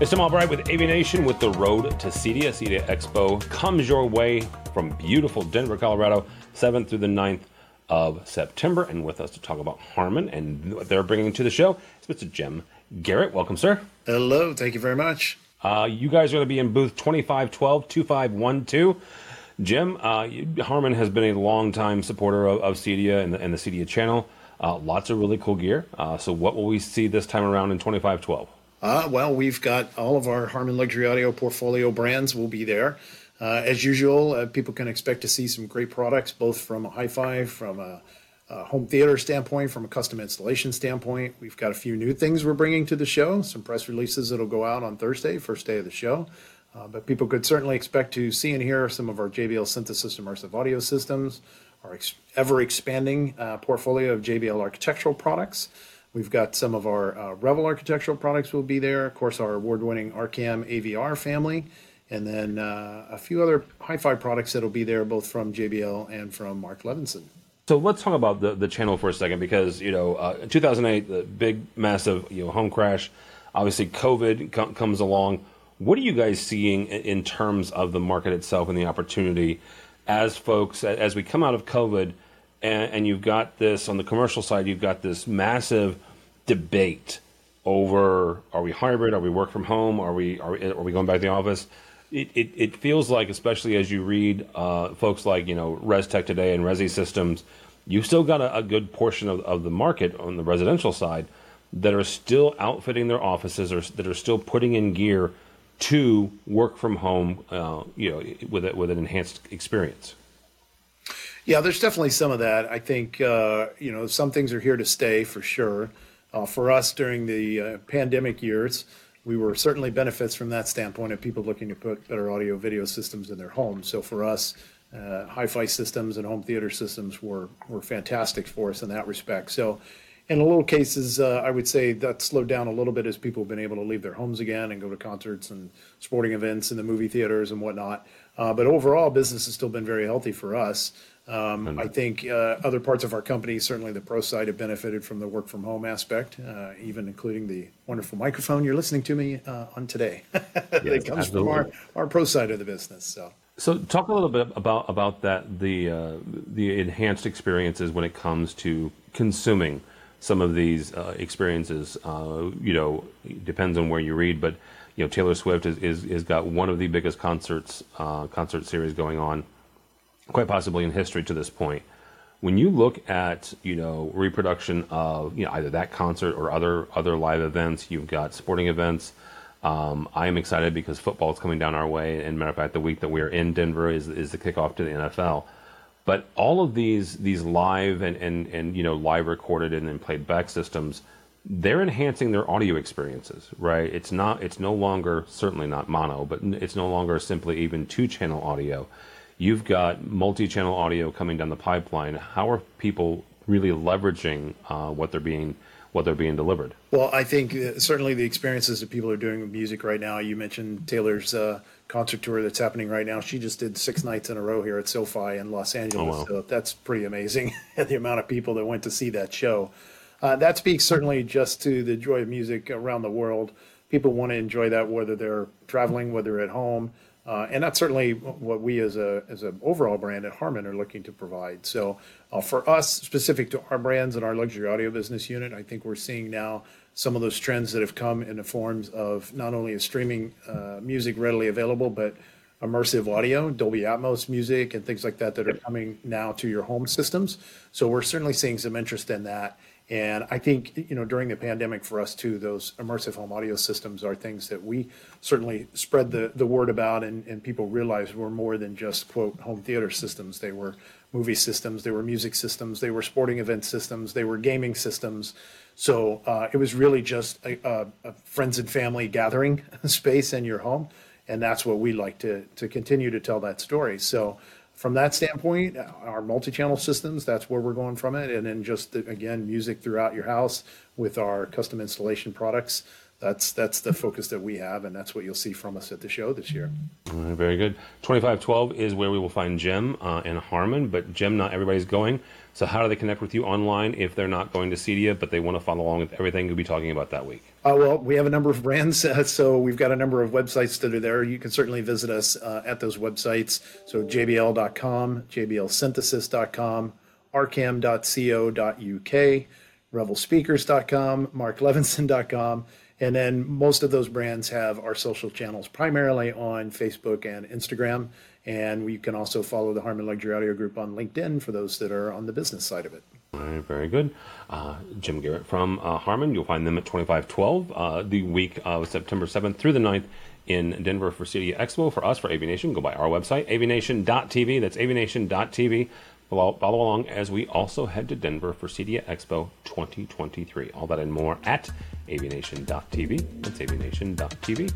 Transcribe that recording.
It's Tim Albright with AVNation with the road to CEDIA. CEDIA Expo comes your way from beautiful Denver, Colorado, 7th through the 9th of September. And with us to talk about Harman and what they're bringing to the show is Mr. Jim Garrett. Welcome, sir. Hello. Thank you very much. Uh, you guys are going to be in booth 2512 2512. Jim, uh, Harman has been a long-time supporter of, of CEDIA and the, and the CEDIA channel. Uh, lots of really cool gear. Uh, so, what will we see this time around in 2512? Uh, well, we've got all of our Harman Luxury Audio portfolio brands will be there. Uh, as usual, uh, people can expect to see some great products, both from a hi-fi, from a, a, home theater standpoint, from a custom installation standpoint. We've got a few new things we're bringing to the show, some press releases that'll go out on Thursday, first day of the show. Uh, but people could certainly expect to see and hear some of our JBL Synthesis immersive audio systems, our ex- ever expanding uh, portfolio of JBL architectural products. We've got some of our uh, Revel architectural products will be there. Of course, our award-winning Arcam AVR family, and then uh, a few other hi-fi products that'll be there, both from JBL and from Mark Levinson. So let's talk about the, the channel for a second, because you know, uh, 2008, the big, massive, you know, home crash. Obviously, COVID com- comes along. What are you guys seeing in terms of the market itself and the opportunity as folks as we come out of COVID? And, and you've got this on the commercial side. You've got this massive debate over: Are we hybrid? Are we work from home? Are we are we, are we going back to the office? It, it, it feels like, especially as you read uh, folks like you know ResTech today and Resi Systems, you've still got a, a good portion of, of the market on the residential side that are still outfitting their offices or that are still putting in gear to work from home, uh, you know, with it, with an enhanced experience. Yeah, there's definitely some of that. I think uh, you know some things are here to stay for sure. Uh, for us during the uh, pandemic years, we were certainly benefits from that standpoint of people looking to put better audio video systems in their homes. So for us, uh, hi-fi systems and home theater systems were were fantastic for us in that respect. So. In a little cases, uh, I would say that slowed down a little bit as people have been able to leave their homes again and go to concerts and sporting events and the movie theaters and whatnot. Uh, but overall, business has still been very healthy for us. Um, I think uh, other parts of our company, certainly the pro side, have benefited from the work from home aspect, uh, even including the wonderful microphone you're listening to me uh, on today. that yes, comes absolutely. from our, our pro side of the business. So. So, talk a little bit about about that the uh, the enhanced experiences when it comes to consuming some of these uh, experiences. Uh, you know, depends on where you read, but you know Taylor Swift is is, is got one of the biggest concerts concert series going on quite possibly in history to this point. When you look at you know reproduction of you know either that concert or other other live events, you've got sporting events. Um, I am excited because football is coming down our way. And matter of fact, the week that we're in Denver is is the kickoff to the NFL. But all of these these live and and and you know live recorded and then played back systems, they're enhancing their audio experiences, right? It's not it's no longer certainly not mono, but it's no longer simply even two channel audio You've got multi-channel audio coming down the pipeline. How are people really leveraging uh, what they're being what they're being delivered? Well, I think uh, certainly the experiences that people are doing with music right now. You mentioned Taylor's uh, concert tour that's happening right now. She just did six nights in a row here at SoFi in Los Angeles. Oh, wow. So that's pretty amazing. the amount of people that went to see that show. Uh, that speaks certainly just to the joy of music around the world. People want to enjoy that whether they're traveling, whether at home. Uh, and that's certainly what we as a as an overall brand at Harman are looking to provide. So uh, for us, specific to our brands and our luxury audio business unit, I think we're seeing now some of those trends that have come in the forms of not only a streaming uh, music readily available, but immersive audio, Dolby Atmos music, and things like that that are coming now to your home systems. So we're certainly seeing some interest in that. And I think, you know, during the pandemic for us too, those immersive home audio systems are things that we certainly spread the, the word about and, and people realized were more than just quote home theater systems. They were movie systems, they were music systems, they were sporting event systems, they were gaming systems. So uh, it was really just a, a, a friends and family gathering space in your home. And that's what we like to, to continue to tell that story. So from that standpoint, our multi-channel systems, that's where we're going from it. And then just, again, music throughout your house with our custom installation products. That's that's the focus that we have, and that's what you'll see from us at the show this year. All right, very good. Twenty five twelve is where we will find Jim uh, and Harman, but Jim, not everybody's going. So how do they connect with you online if they're not going to CEDIA, but they want to follow along with everything you'll be talking about that week? Uh, well, we have a number of brands, uh, so we've got a number of websites that are there. You can certainly visit us uh, at those websites. So jbl.com, jblsynthesis.com, arcam.co.uk, revelspeakers.com, marklevinson.com, and then most of those brands have our social channels primarily on Facebook and Instagram. And you can also follow the Harman Luxury Audio Group on LinkedIn for those that are on the business side of it. All right, very good. Uh, Jim Garrett from uh, Harman. You'll find them at 2512 uh, the week of September 7th through the 9th in Denver for CEDIA Expo. For us, for AVNation, go by our website, avnation.tv. That's avnation.tv. Follow, follow along as we also head to Denver for CEDIA Expo 2023. All that and more at avnation.tv. That's avnation.tv.